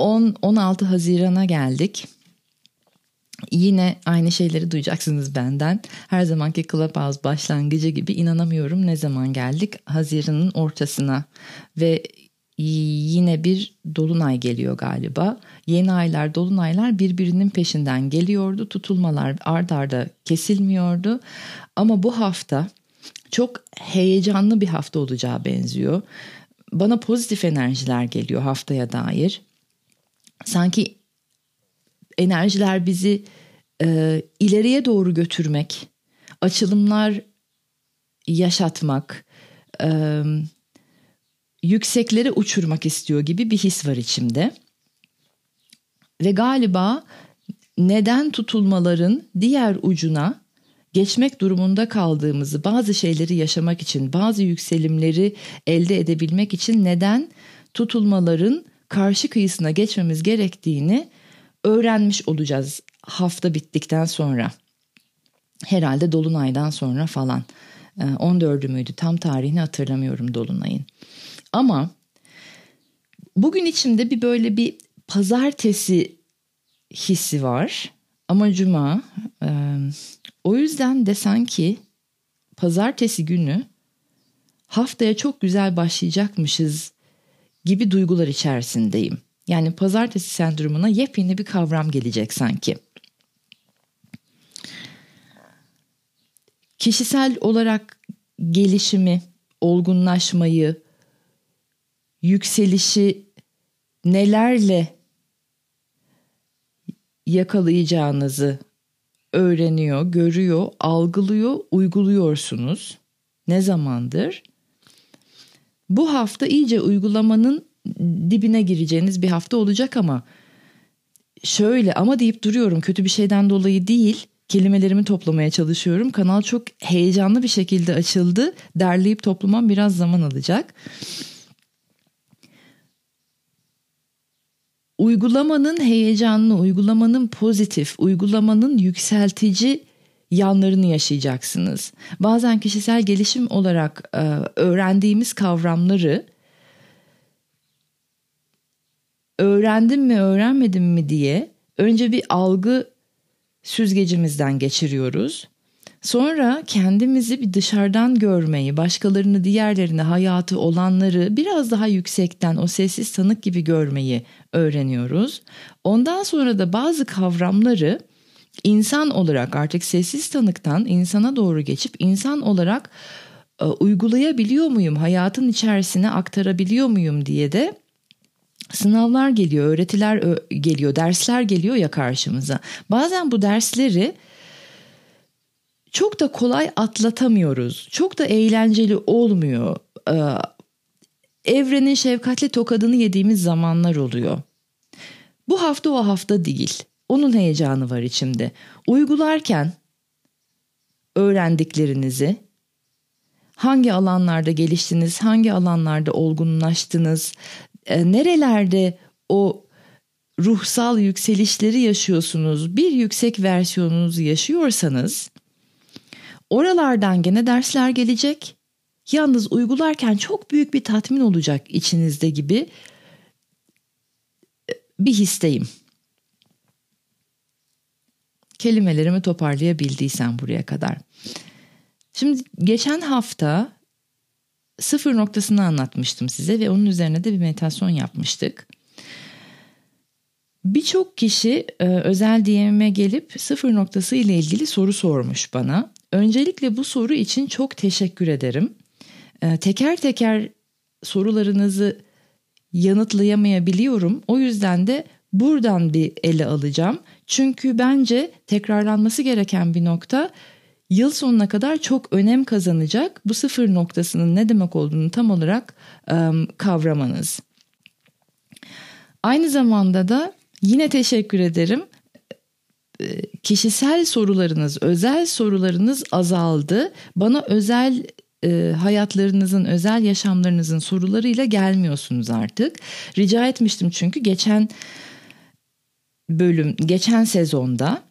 10-16 Haziran'a geldik. Yine aynı şeyleri duyacaksınız benden. Her zamanki Clubhouse başlangıcı gibi inanamıyorum ne zaman geldik? Haziran'ın ortasına ve yine bir dolunay geliyor galiba. Yeni aylar, dolunaylar birbirinin peşinden geliyordu. Tutulmalar ard arda kesilmiyordu. Ama bu hafta çok heyecanlı bir hafta olacağı benziyor. Bana pozitif enerjiler geliyor haftaya dair sanki enerjiler bizi e, ileriye doğru götürmek, açılımlar yaşatmak, e, yükseklere uçurmak istiyor gibi bir his var içimde. Ve galiba neden tutulmaların diğer ucuna geçmek durumunda kaldığımızı, bazı şeyleri yaşamak için, bazı yükselimleri elde edebilmek için neden tutulmaların karşı kıyısına geçmemiz gerektiğini öğrenmiş olacağız hafta bittikten sonra. Herhalde Dolunay'dan sonra falan. 14'ü ee, müydü tam tarihini hatırlamıyorum Dolunay'ın. Ama bugün içimde bir böyle bir pazartesi hissi var. Ama cuma o yüzden de sanki pazartesi günü haftaya çok güzel başlayacakmışız gibi duygular içerisindeyim. Yani pazartesi sendromuna yepyeni bir kavram gelecek sanki. Kişisel olarak gelişimi, olgunlaşmayı, yükselişi nelerle yakalayacağınızı öğreniyor, görüyor, algılıyor, uyguluyorsunuz. Ne zamandır? Bu hafta iyice uygulamanın dibine gireceğiniz bir hafta olacak ama şöyle ama deyip duruyorum kötü bir şeyden dolayı değil kelimelerimi toplamaya çalışıyorum. Kanal çok heyecanlı bir şekilde açıldı. Derleyip toplamam biraz zaman alacak. Uygulamanın heyecanlı, uygulamanın pozitif, uygulamanın yükseltici yanlarını yaşayacaksınız. Bazen kişisel gelişim olarak e, öğrendiğimiz kavramları öğrendim mi öğrenmedim mi diye önce bir algı süzgecimizden geçiriyoruz. Sonra kendimizi bir dışarıdan görmeyi, başkalarını, diğerlerini, hayatı olanları biraz daha yüksekten o sessiz tanık gibi görmeyi öğreniyoruz. Ondan sonra da bazı kavramları insan olarak artık sessiz tanıktan insana doğru geçip insan olarak e, uygulayabiliyor muyum, hayatın içerisine aktarabiliyor muyum diye de sınavlar geliyor, öğretiler geliyor, dersler geliyor ya karşımıza. Bazen bu dersleri çok da kolay atlatamıyoruz. Çok da eğlenceli olmuyor. Ee, evrenin şefkatli tokadını yediğimiz zamanlar oluyor. Bu hafta o hafta değil. Onun heyecanı var içimde. Uygularken öğrendiklerinizi hangi alanlarda geliştiniz, hangi alanlarda olgunlaştınız, e, nerelerde o ruhsal yükselişleri yaşıyorsunuz, bir yüksek versiyonunuzu yaşıyorsanız oralardan gene dersler gelecek. Yalnız uygularken çok büyük bir tatmin olacak içinizde gibi e, bir histeyim kelimelerimi toparlayabildiysem buraya kadar. Şimdi geçen hafta sıfır noktasını anlatmıştım size ve onun üzerine de bir meditasyon yapmıştık. Birçok kişi e, özel DM'e gelip sıfır noktası ile ilgili soru sormuş bana. Öncelikle bu soru için çok teşekkür ederim. E, teker teker sorularınızı yanıtlayamayabiliyorum. O yüzden de buradan bir ele alacağım. Çünkü bence tekrarlanması gereken bir nokta yıl sonuna kadar çok önem kazanacak bu sıfır noktasının ne demek olduğunu tam olarak um, kavramanız. Aynı zamanda da yine teşekkür ederim. Kişisel sorularınız, özel sorularınız azaldı. Bana özel e, hayatlarınızın, özel yaşamlarınızın sorularıyla gelmiyorsunuz artık. Rica etmiştim çünkü geçen bölüm, geçen sezonda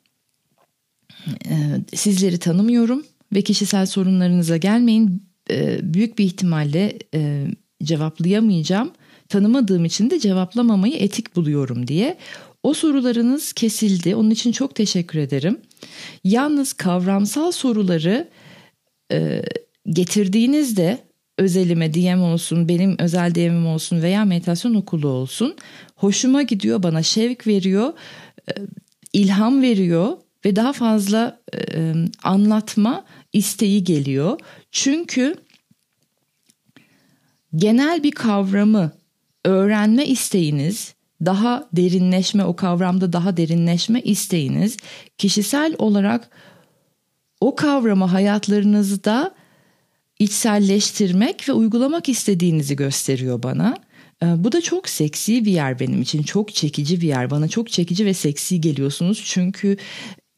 e, sizleri tanımıyorum ve kişisel sorunlarınıza gelmeyin. E, büyük bir ihtimalle e, cevaplayamayacağım. Tanımadığım için de cevaplamamayı etik buluyorum diye. O sorularınız kesildi. Onun için çok teşekkür ederim. Yalnız kavramsal soruları e, getirdiğinizde özelime DM olsun, benim özel DM'im olsun veya meditasyon okulu olsun hoşuma gidiyor, bana şevk veriyor, e, ilham veriyor ve daha fazla e, anlatma isteği geliyor. Çünkü genel bir kavramı öğrenme isteğiniz, daha derinleşme o kavramda daha derinleşme isteğiniz kişisel olarak o kavramı hayatlarınızda içselleştirmek ve uygulamak istediğinizi gösteriyor bana. Ee, bu da çok seksi bir yer benim için. Çok çekici bir yer. Bana çok çekici ve seksi geliyorsunuz. Çünkü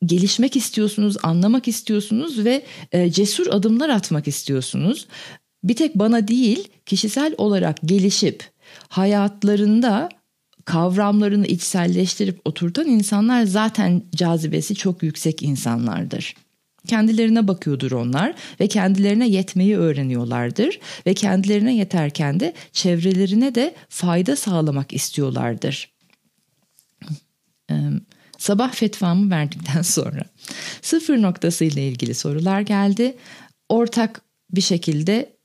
gelişmek istiyorsunuz, anlamak istiyorsunuz ve e, cesur adımlar atmak istiyorsunuz. Bir tek bana değil, kişisel olarak gelişip hayatlarında kavramlarını içselleştirip oturtan insanlar zaten cazibesi çok yüksek insanlardır. Kendilerine bakıyordur onlar ve kendilerine yetmeyi öğreniyorlardır ve kendilerine yeterken de çevrelerine de fayda sağlamak istiyorlardır. Sabah fetvamı verdikten sonra sıfır noktası ile ilgili sorular geldi. Ortak bir şekilde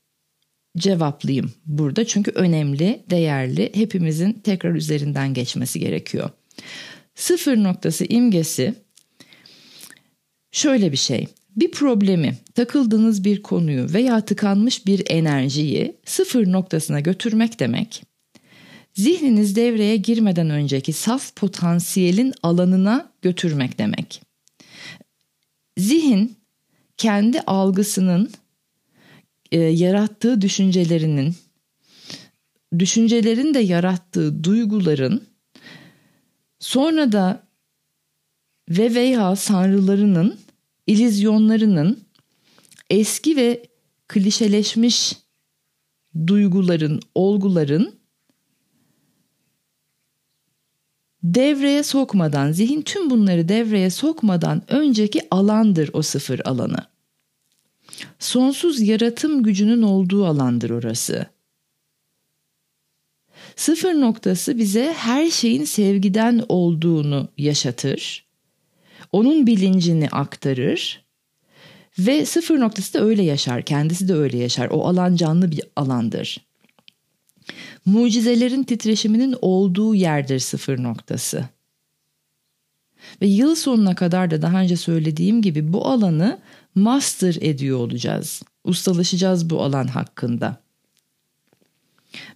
cevaplayayım burada çünkü önemli, değerli, hepimizin tekrar üzerinden geçmesi gerekiyor. Sıfır noktası imgesi Şöyle bir şey. Bir problemi, takıldığınız bir konuyu veya tıkanmış bir enerjiyi sıfır noktasına götürmek demek. Zihniniz devreye girmeden önceki saf potansiyelin alanına götürmek demek. Zihin kendi algısının e, yarattığı düşüncelerinin düşüncelerin de yarattığı duyguların sonra da ve veya sanrılarının ilizyonlarının eski ve klişeleşmiş duyguların, olguların devreye sokmadan, zihin tüm bunları devreye sokmadan önceki alandır o sıfır alanı. Sonsuz yaratım gücünün olduğu alandır orası. Sıfır noktası bize her şeyin sevgiden olduğunu yaşatır onun bilincini aktarır ve sıfır noktası da öyle yaşar. Kendisi de öyle yaşar. O alan canlı bir alandır. Mucizelerin titreşiminin olduğu yerdir sıfır noktası. Ve yıl sonuna kadar da daha önce söylediğim gibi bu alanı master ediyor olacağız. Ustalaşacağız bu alan hakkında.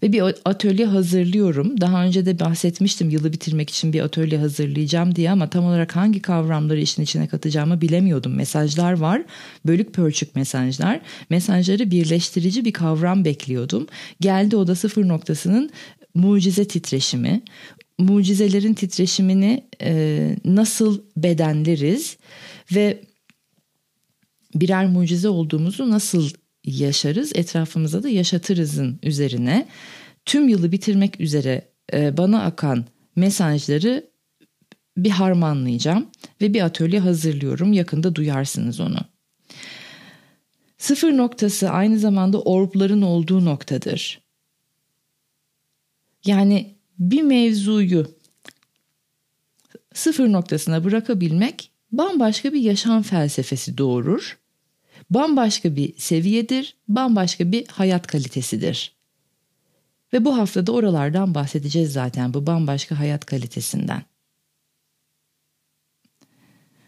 Ve bir atölye hazırlıyorum. Daha önce de bahsetmiştim yılı bitirmek için bir atölye hazırlayacağım diye ama tam olarak hangi kavramları işin içine katacağımı bilemiyordum. Mesajlar var, bölük pörçük mesajlar. Mesajları birleştirici bir kavram bekliyordum. Geldi o da sıfır noktasının mucize titreşimi. Mucizelerin titreşimini e, nasıl bedenleriz ve birer mucize olduğumuzu nasıl yaşarız, etrafımıza da yaşatırızın üzerine tüm yılı bitirmek üzere e, bana akan mesajları bir harmanlayacağım ve bir atölye hazırlıyorum. Yakında duyarsınız onu. Sıfır noktası aynı zamanda orbların olduğu noktadır. Yani bir mevzuyu sıfır noktasına bırakabilmek bambaşka bir yaşam felsefesi doğurur bambaşka bir seviyedir, bambaşka bir hayat kalitesidir. Ve bu haftada oralardan bahsedeceğiz zaten bu bambaşka hayat kalitesinden.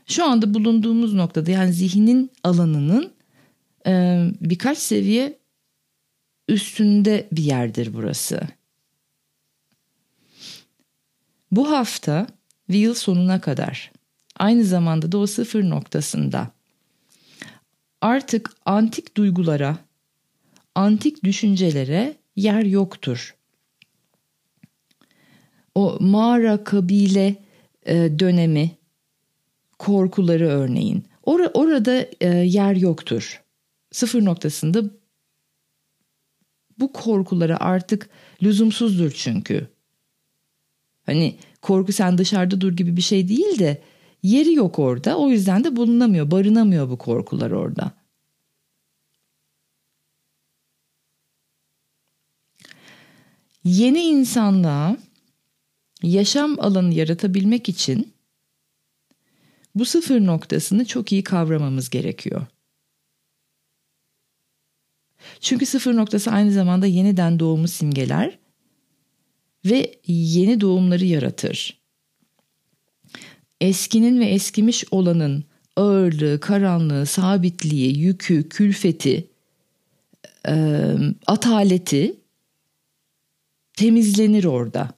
Şu anda bulunduğumuz noktada yani zihnin alanının e, birkaç seviye üstünde bir yerdir burası. Bu hafta ve yıl sonuna kadar aynı zamanda da o sıfır noktasında artık antik duygulara, antik düşüncelere yer yoktur. O mağara kabile e, dönemi korkuları örneğin. Or orada e, yer yoktur. Sıfır noktasında bu korkulara artık lüzumsuzdur çünkü. Hani korku sen dışarıda dur gibi bir şey değil de yeri yok orada. O yüzden de bulunamıyor, barınamıyor bu korkular orada. Yeni insanlığa yaşam alanı yaratabilmek için bu sıfır noktasını çok iyi kavramamız gerekiyor. Çünkü sıfır noktası aynı zamanda yeniden doğumu simgeler ve yeni doğumları yaratır. Eskinin ve eskimiş olanın ağırlığı, karanlığı, sabitliği, yükü, külfeti, e, ataleti temizlenir orada.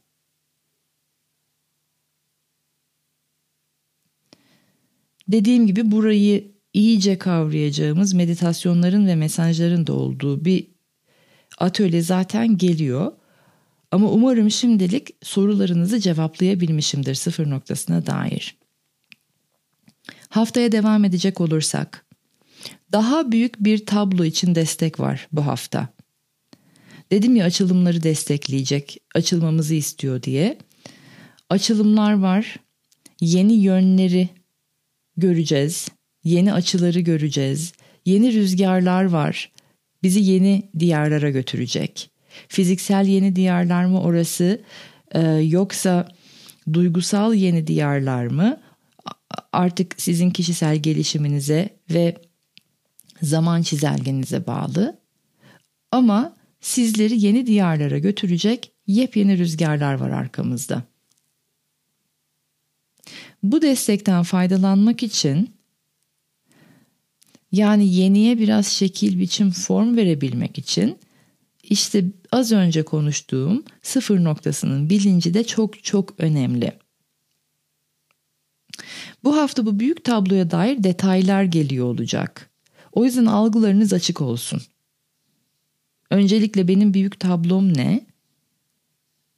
Dediğim gibi burayı iyice kavrayacağımız meditasyonların ve mesajların da olduğu bir atölye zaten geliyor. Ama umarım şimdilik sorularınızı cevaplayabilmişimdir sıfır noktasına dair. Haftaya devam edecek olursak, daha büyük bir tablo için destek var bu hafta. Dedim ya açılımları destekleyecek, açılmamızı istiyor diye. Açılımlar var, yeni yönleri göreceğiz, yeni açıları göreceğiz, yeni rüzgarlar var. Bizi yeni diyarlara götürecek. Fiziksel yeni diyarlar mı orası ee, yoksa duygusal yeni diyarlar mı? Artık sizin kişisel gelişiminize ve zaman çizelgenize bağlı. Ama sizleri yeni diyarlara götürecek yepyeni rüzgarlar var arkamızda. Bu destekten faydalanmak için yani yeniye biraz şekil, biçim, form verebilmek için işte az önce konuştuğum sıfır noktasının bilinci de çok çok önemli. Bu hafta bu büyük tabloya dair detaylar geliyor olacak. O yüzden algılarınız açık olsun. Öncelikle benim büyük tablom ne?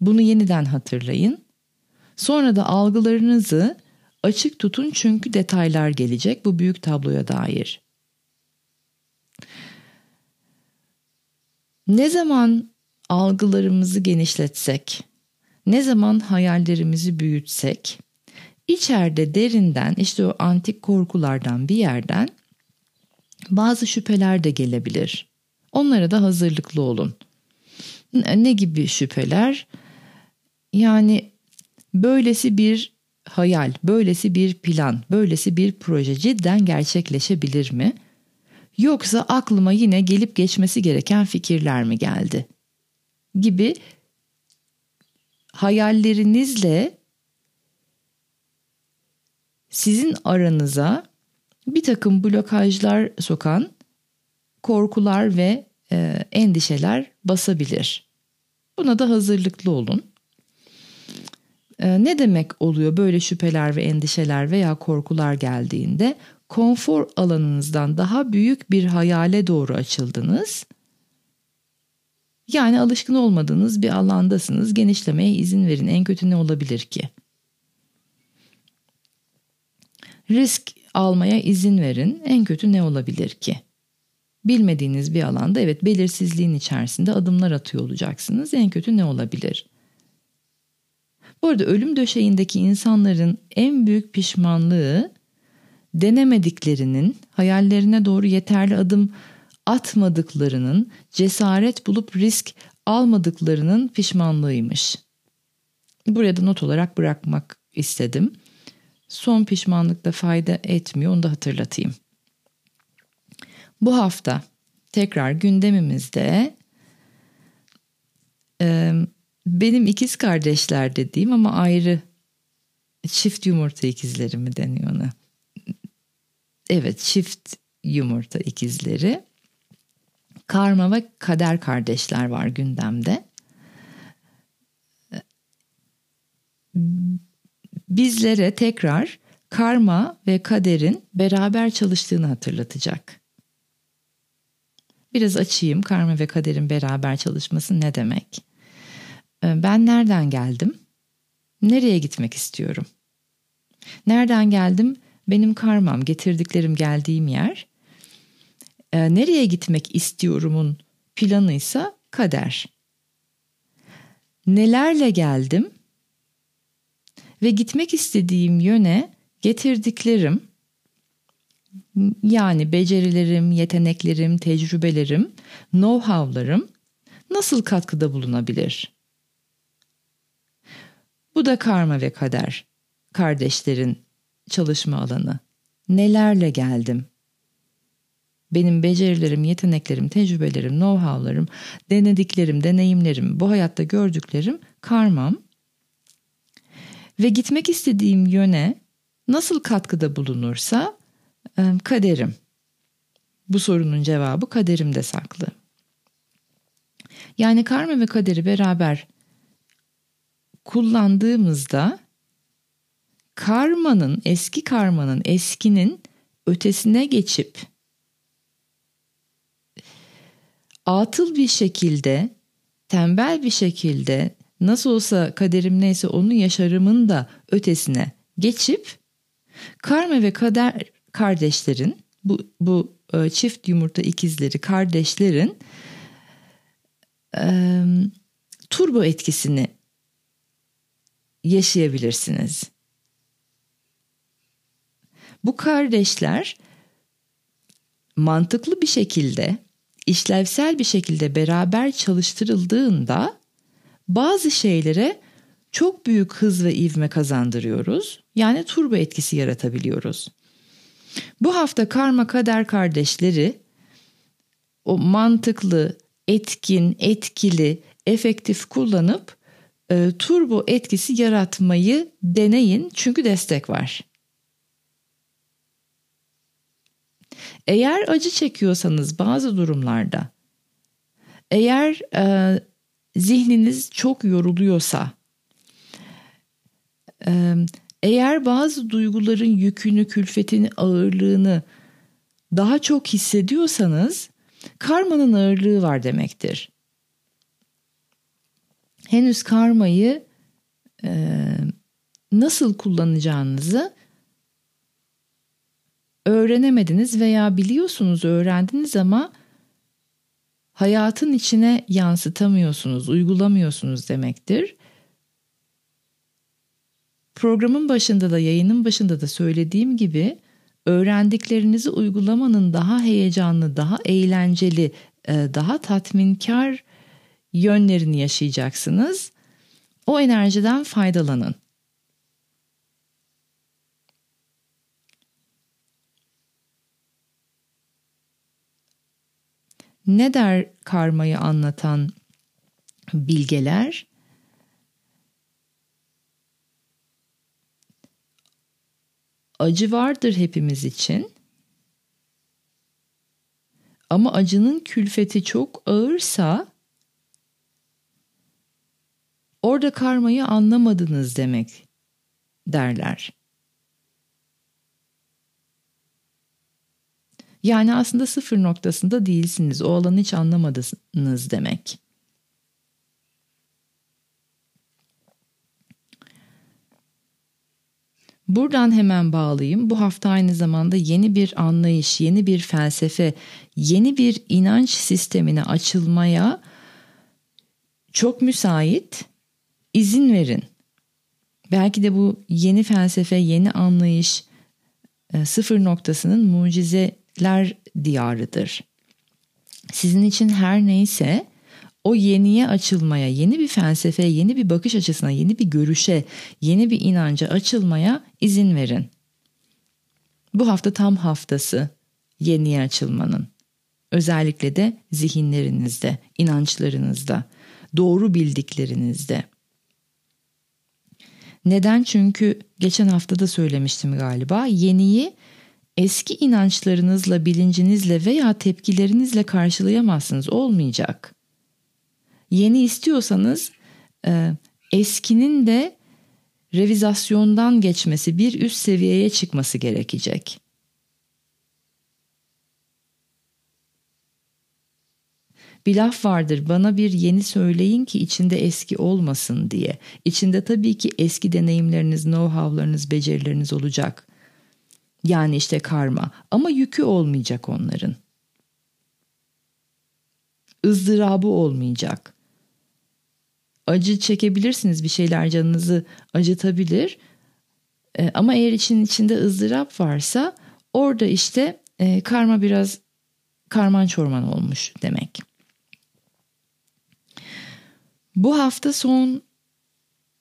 Bunu yeniden hatırlayın. Sonra da algılarınızı açık tutun çünkü detaylar gelecek bu büyük tabloya dair. Ne zaman algılarımızı genişletsek, ne zaman hayallerimizi büyütsek, içeride derinden işte o antik korkulardan bir yerden bazı şüpheler de gelebilir. Onlara da hazırlıklı olun. Ne gibi şüpheler? Yani böylesi bir hayal, böylesi bir plan, böylesi bir proje cidden gerçekleşebilir mi? Yoksa aklıma yine gelip geçmesi gereken fikirler mi geldi? Gibi hayallerinizle sizin aranıza bir takım blokajlar sokan korkular ve e, endişeler basabilir. Buna da hazırlıklı olun. E, ne demek oluyor böyle şüpheler ve endişeler veya korkular geldiğinde? Konfor alanınızdan daha büyük bir hayale doğru açıldınız. Yani alışkın olmadığınız bir alandasınız. Genişlemeye izin verin. En kötü ne olabilir ki? Risk almaya izin verin. En kötü ne olabilir ki? Bilmediğiniz bir alanda evet belirsizliğin içerisinde adımlar atıyor olacaksınız. En kötü ne olabilir? Bu arada ölüm döşeğindeki insanların en büyük pişmanlığı denemediklerinin, hayallerine doğru yeterli adım atmadıklarının, cesaret bulup risk almadıklarının pişmanlığıymış. Buraya da not olarak bırakmak istedim. Son pişmanlıkta fayda etmiyor onu da hatırlatayım. Bu hafta tekrar gündemimizde benim ikiz kardeşler dediğim ama ayrı çift yumurta ikizleri mi deniyor ona? Evet çift yumurta ikizleri. Karma ve kader kardeşler var gündemde. Bizlere tekrar karma ve kaderin beraber çalıştığını hatırlatacak. Biraz açayım karma ve kaderin beraber çalışması ne demek? Ee, ben nereden geldim? Nereye gitmek istiyorum? Nereden geldim? Benim karmam, getirdiklerim geldiğim yer. Ee, nereye gitmek istiyorumun planıysa kader. Nelerle geldim? Ve gitmek istediğim yöne getirdiklerim yani becerilerim, yeteneklerim, tecrübelerim, know-how'larım nasıl katkıda bulunabilir? Bu da karma ve kader, kardeşlerin çalışma alanı. Nelerle geldim? Benim becerilerim, yeteneklerim, tecrübelerim, know-how'larım, denediklerim, deneyimlerim, bu hayatta gördüklerim karmam. Ve gitmek istediğim yöne nasıl katkıda bulunursa kaderim. Bu sorunun cevabı kaderimde saklı. Yani karma ve kaderi beraber kullandığımızda karmanın, eski karmanın, eskinin ötesine geçip atıl bir şekilde, tembel bir şekilde nasıl olsa kaderim neyse onu yaşarımın da ötesine geçip karma ve kader kardeşlerin bu, bu e, çift yumurta ikizleri kardeşlerin e, turbo etkisini yaşayabilirsiniz. Bu kardeşler mantıklı bir şekilde, işlevsel bir şekilde beraber çalıştırıldığında bazı şeylere çok büyük hız ve ivme kazandırıyoruz. Yani turbo etkisi yaratabiliyoruz. Bu hafta karma kader kardeşleri o mantıklı, etkin, etkili, efektif kullanıp e, turbo etkisi yaratmayı deneyin çünkü destek var. Eğer acı çekiyorsanız bazı durumlarda, eğer e, zihniniz çok yoruluyorsa, e, eğer bazı duyguların yükünü, külfetini, ağırlığını daha çok hissediyorsanız karmanın ağırlığı var demektir. Henüz karmayı e, nasıl kullanacağınızı öğrenemediniz veya biliyorsunuz öğrendiniz ama hayatın içine yansıtamıyorsunuz, uygulamıyorsunuz demektir. Programın başında da yayının başında da söylediğim gibi öğrendiklerinizi uygulamanın daha heyecanlı, daha eğlenceli, e, daha tatminkar yönlerini yaşayacaksınız. O enerjiden faydalanın. Ne der karmayı anlatan bilgeler? Acı vardır hepimiz için. Ama acının külfeti çok ağırsa orada karmayı anlamadınız demek derler. Yani aslında sıfır noktasında değilsiniz. O alanı hiç anlamadınız demek. Buradan hemen bağlayayım. Bu hafta aynı zamanda yeni bir anlayış, yeni bir felsefe, yeni bir inanç sistemine açılmaya çok müsait. İzin verin. Belki de bu yeni felsefe, yeni anlayış e, sıfır noktasının mucizeler diyarıdır. Sizin için her neyse o yeniye açılmaya, yeni bir felsefe, yeni bir bakış açısına, yeni bir görüşe, yeni bir inanca açılmaya izin verin. Bu hafta tam haftası yeniye açılmanın. Özellikle de zihinlerinizde, inançlarınızda, doğru bildiklerinizde. Neden? Çünkü geçen hafta da söylemiştim galiba. Yeniyi eski inançlarınızla, bilincinizle veya tepkilerinizle karşılayamazsınız. Olmayacak. Yeni istiyorsanız e, eskinin de revizasyondan geçmesi, bir üst seviyeye çıkması gerekecek. Bir laf vardır bana bir yeni söyleyin ki içinde eski olmasın diye. İçinde tabii ki eski deneyimleriniz, know-how'larınız, becerileriniz olacak. Yani işte karma ama yükü olmayacak onların. ızdırabı olmayacak. Acı çekebilirsiniz bir şeyler canınızı acıtabilir. E, ama eğer için içinde ızdırap varsa orada işte e, karma biraz karman çorman olmuş demek. Bu hafta son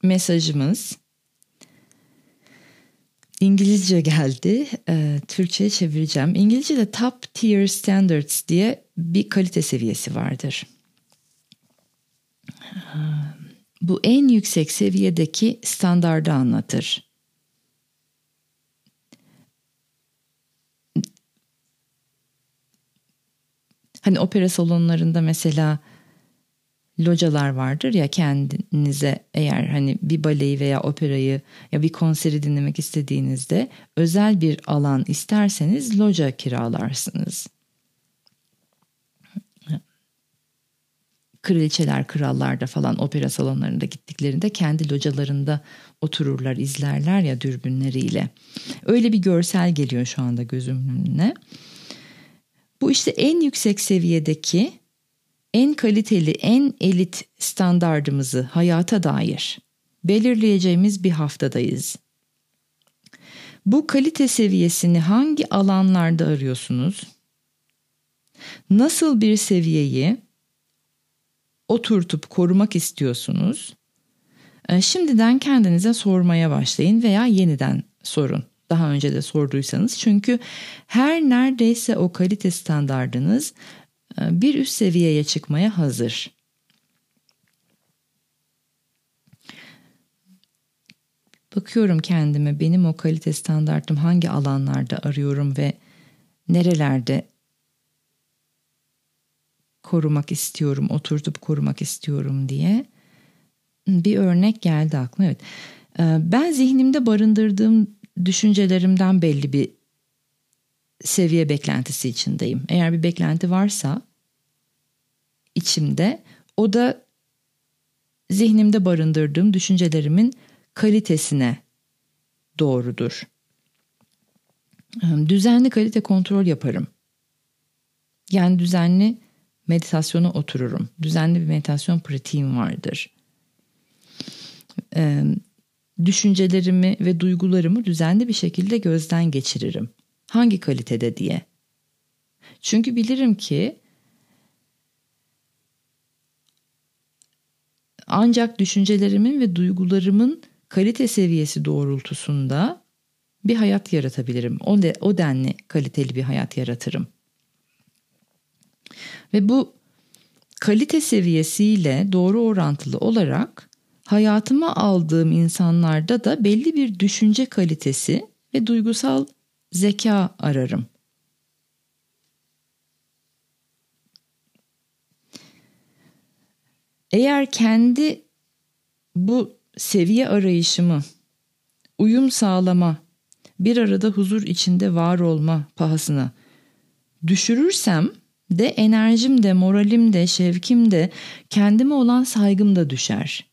mesajımız İngilizce geldi. E, Türkçe'ye çevireceğim. İngilizce'de Top Tier Standards diye bir kalite seviyesi vardır. Bu en yüksek seviyedeki standardı anlatır. Hani opera salonlarında mesela localar vardır ya kendinize eğer hani bir baleyi veya operayı ya bir konseri dinlemek istediğinizde özel bir alan isterseniz loca kiralarsınız. Kraliçeler, krallar da falan opera salonlarında gittiklerinde kendi localarında otururlar, izlerler ya dürbünleriyle. Öyle bir görsel geliyor şu anda gözümün önüne. Bu işte en yüksek seviyedeki en kaliteli, en elit standardımızı hayata dair belirleyeceğimiz bir haftadayız. Bu kalite seviyesini hangi alanlarda arıyorsunuz? Nasıl bir seviyeyi oturtup korumak istiyorsunuz? Ee, şimdiden kendinize sormaya başlayın veya yeniden sorun. Daha önce de sorduysanız çünkü her neredeyse o kalite standardınız bir üst seviyeye çıkmaya hazır. Bakıyorum kendime benim o kalite standartım hangi alanlarda arıyorum ve nerelerde korumak istiyorum, oturtup korumak istiyorum diye bir örnek geldi aklıma. Evet. E, ben zihnimde barındırdığım düşüncelerimden belli bir seviye beklentisi içindeyim. Eğer bir beklenti varsa içimde o da zihnimde barındırdığım düşüncelerimin kalitesine doğrudur. Düzenli kalite kontrol yaparım. Yani düzenli meditasyona otururum. Düzenli bir meditasyon pratiğim vardır. Düşüncelerimi ve duygularımı düzenli bir şekilde gözden geçiririm. Hangi kalitede diye. Çünkü bilirim ki ancak düşüncelerimin ve duygularımın kalite seviyesi doğrultusunda bir hayat yaratabilirim. O, de, o denli kaliteli bir hayat yaratırım. Ve bu kalite seviyesiyle doğru orantılı olarak hayatıma aldığım insanlarda da belli bir düşünce kalitesi ve duygusal zeka ararım. Eğer kendi bu seviye arayışımı uyum sağlama, bir arada huzur içinde var olma pahasına düşürürsem de enerjim de, moralim de, şevkim de, kendime olan saygım da düşer.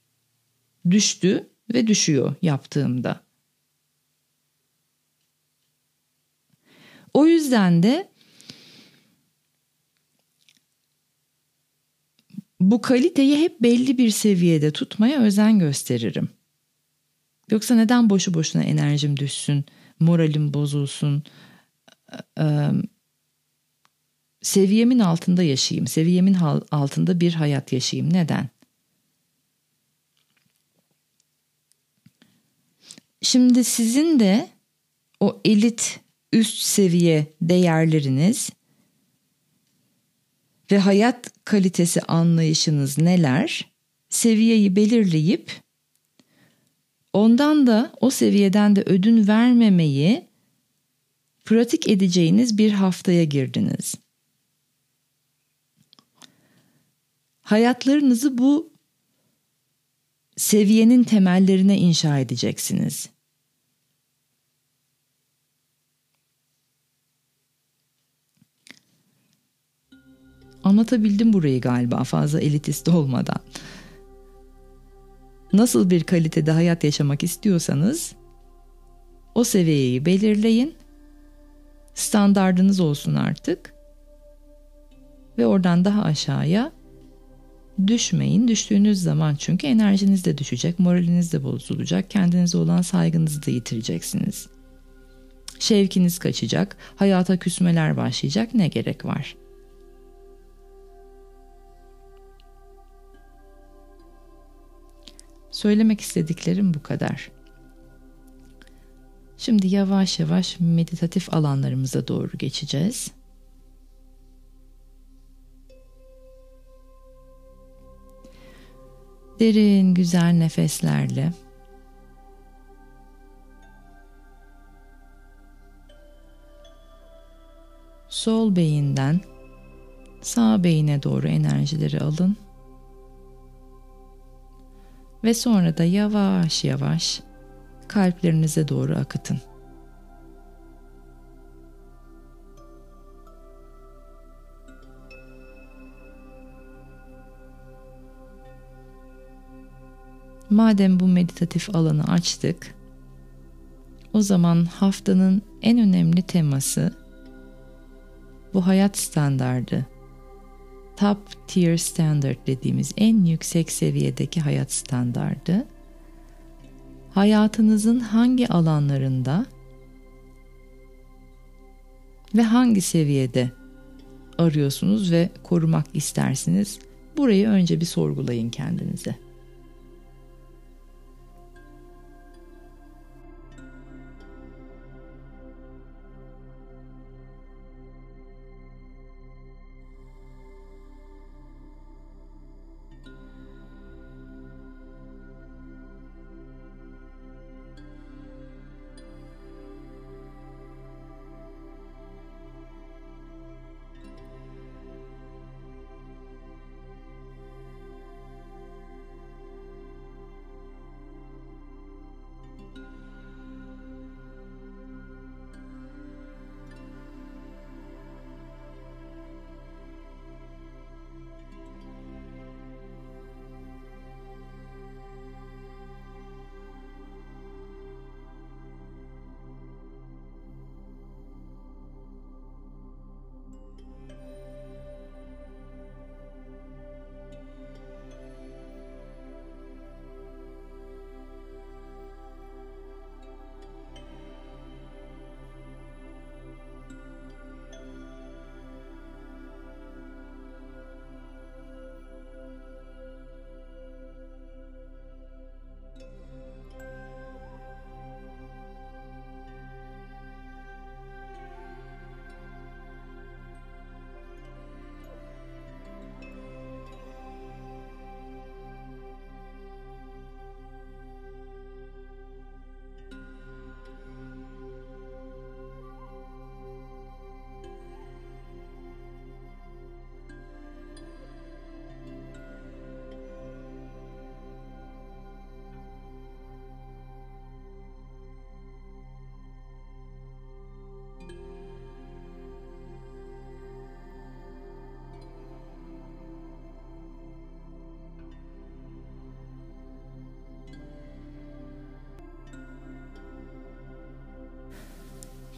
Düştü ve düşüyor yaptığımda. O yüzden de bu kaliteyi hep belli bir seviyede tutmaya özen gösteririm. Yoksa neden boşu boşuna enerjim düşsün, moralim bozulsun, seviyemin altında yaşayayım, seviyemin altında bir hayat yaşayayım. Neden? Şimdi sizin de o elit üst seviye değerleriniz ve hayat kalitesi anlayışınız neler? Seviyeyi belirleyip ondan da o seviyeden de ödün vermemeyi pratik edeceğiniz bir haftaya girdiniz. Hayatlarınızı bu seviyenin temellerine inşa edeceksiniz. Anlatabildim burayı galiba fazla elitist olmadan. Nasıl bir kalitede hayat yaşamak istiyorsanız o seviyeyi belirleyin. Standardınız olsun artık. Ve oradan daha aşağıya düşmeyin. Düştüğünüz zaman çünkü enerjiniz de düşecek, moraliniz de bozulacak, kendinize olan saygınızı da yitireceksiniz. Şevkiniz kaçacak, hayata küsmeler başlayacak ne gerek var? Söylemek istediklerim bu kadar. Şimdi yavaş yavaş meditatif alanlarımıza doğru geçeceğiz. Derin güzel nefeslerle sol beyinden sağ beyine doğru enerjileri alın. Ve sonra da yavaş yavaş kalplerinize doğru akıtın. Madem bu meditatif alanı açtık, o zaman haftanın en önemli teması bu hayat standardı. Top tier standard dediğimiz en yüksek seviyedeki hayat standardı. Hayatınızın hangi alanlarında ve hangi seviyede arıyorsunuz ve korumak istersiniz? Burayı önce bir sorgulayın kendinize.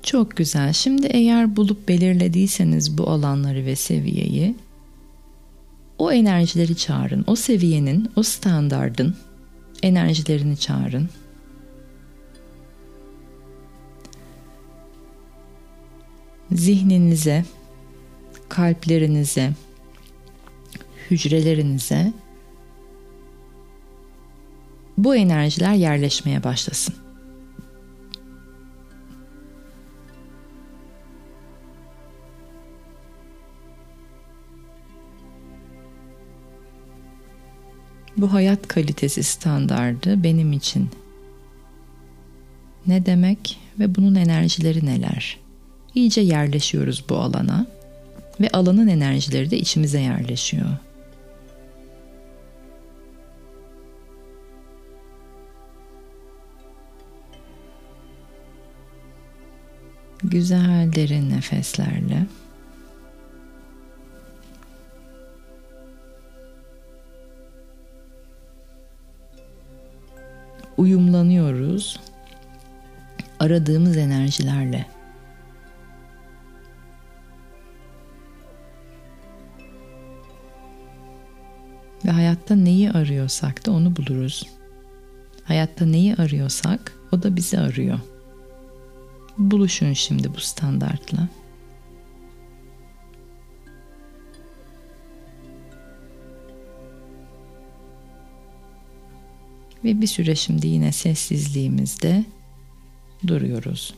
Çok güzel. Şimdi eğer bulup belirlediyseniz bu alanları ve seviyeyi o enerjileri çağırın. O seviyenin, o standardın enerjilerini çağırın. Zihninize, kalplerinize, hücrelerinize bu enerjiler yerleşmeye başlasın. Bu hayat kalitesi standardı benim için ne demek ve bunun enerjileri neler? iyice yerleşiyoruz bu alana ve alanın enerjileri de içimize yerleşiyor. Güzel derin nefeslerle uyumlanıyoruz aradığımız enerjilerle. Ve hayatta neyi arıyorsak da onu buluruz. Hayatta neyi arıyorsak o da bizi arıyor. Buluşun şimdi bu standartla. Ve bir süre şimdi yine sessizliğimizde duruyoruz.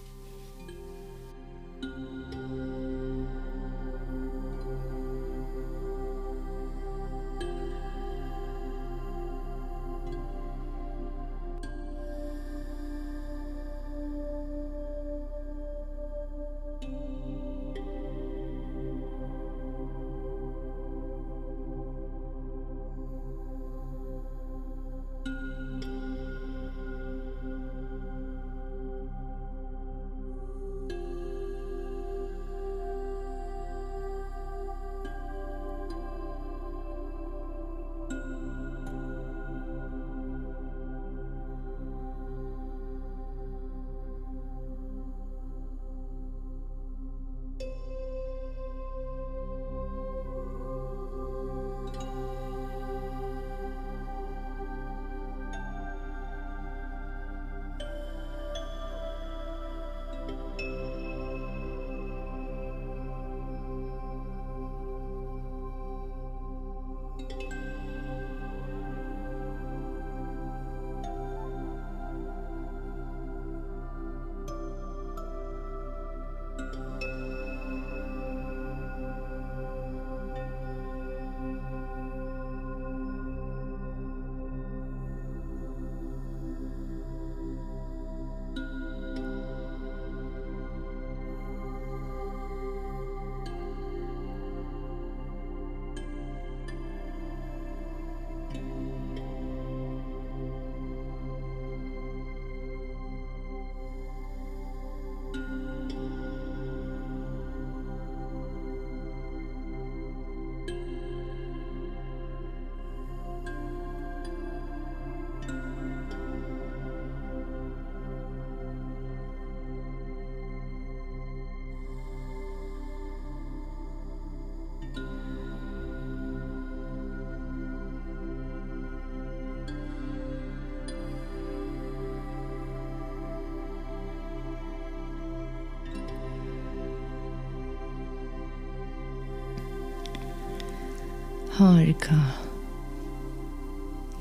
Harika.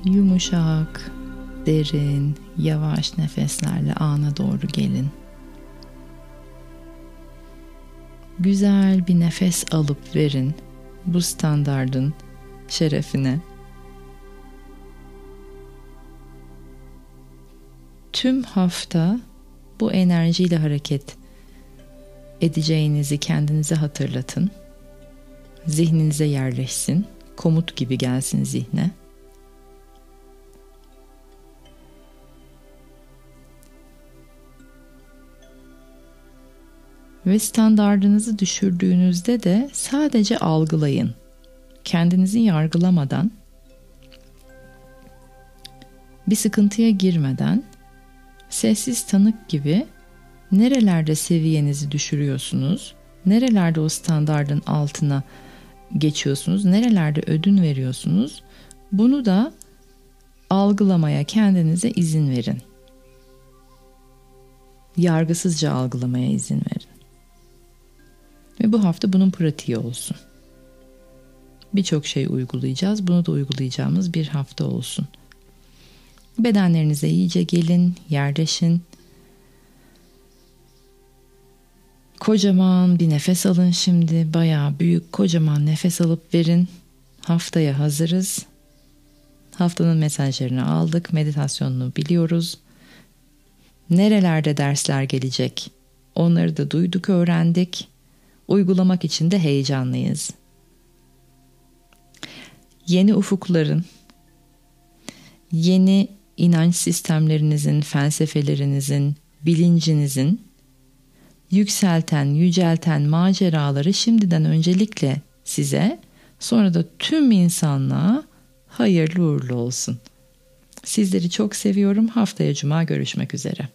Yumuşak, derin, yavaş nefeslerle ana doğru gelin. Güzel bir nefes alıp verin bu standardın şerefine. Tüm hafta bu enerjiyle hareket edeceğinizi kendinize hatırlatın. Zihninize yerleşsin komut gibi gelsin zihne. Ve standardınızı düşürdüğünüzde de sadece algılayın. Kendinizi yargılamadan, bir sıkıntıya girmeden, sessiz tanık gibi nerelerde seviyenizi düşürüyorsunuz, nerelerde o standardın altına geçiyorsunuz? Nerelerde ödün veriyorsunuz? Bunu da algılamaya kendinize izin verin. Yargısızca algılamaya izin verin. Ve bu hafta bunun pratiği olsun. Birçok şey uygulayacağız. Bunu da uygulayacağımız bir hafta olsun. Bedenlerinize iyice gelin, yerleşin. Kocaman bir nefes alın şimdi. Bayağı büyük kocaman nefes alıp verin. Haftaya hazırız. Haftanın mesajlarını aldık. Meditasyonunu biliyoruz. Nerelerde dersler gelecek? Onları da duyduk, öğrendik. Uygulamak için de heyecanlıyız. Yeni ufukların, yeni inanç sistemlerinizin, felsefelerinizin, bilincinizin yükselten, yücelten maceraları şimdiden öncelikle size, sonra da tüm insanlığa hayırlı uğurlu olsun. Sizleri çok seviyorum. Haftaya cuma görüşmek üzere.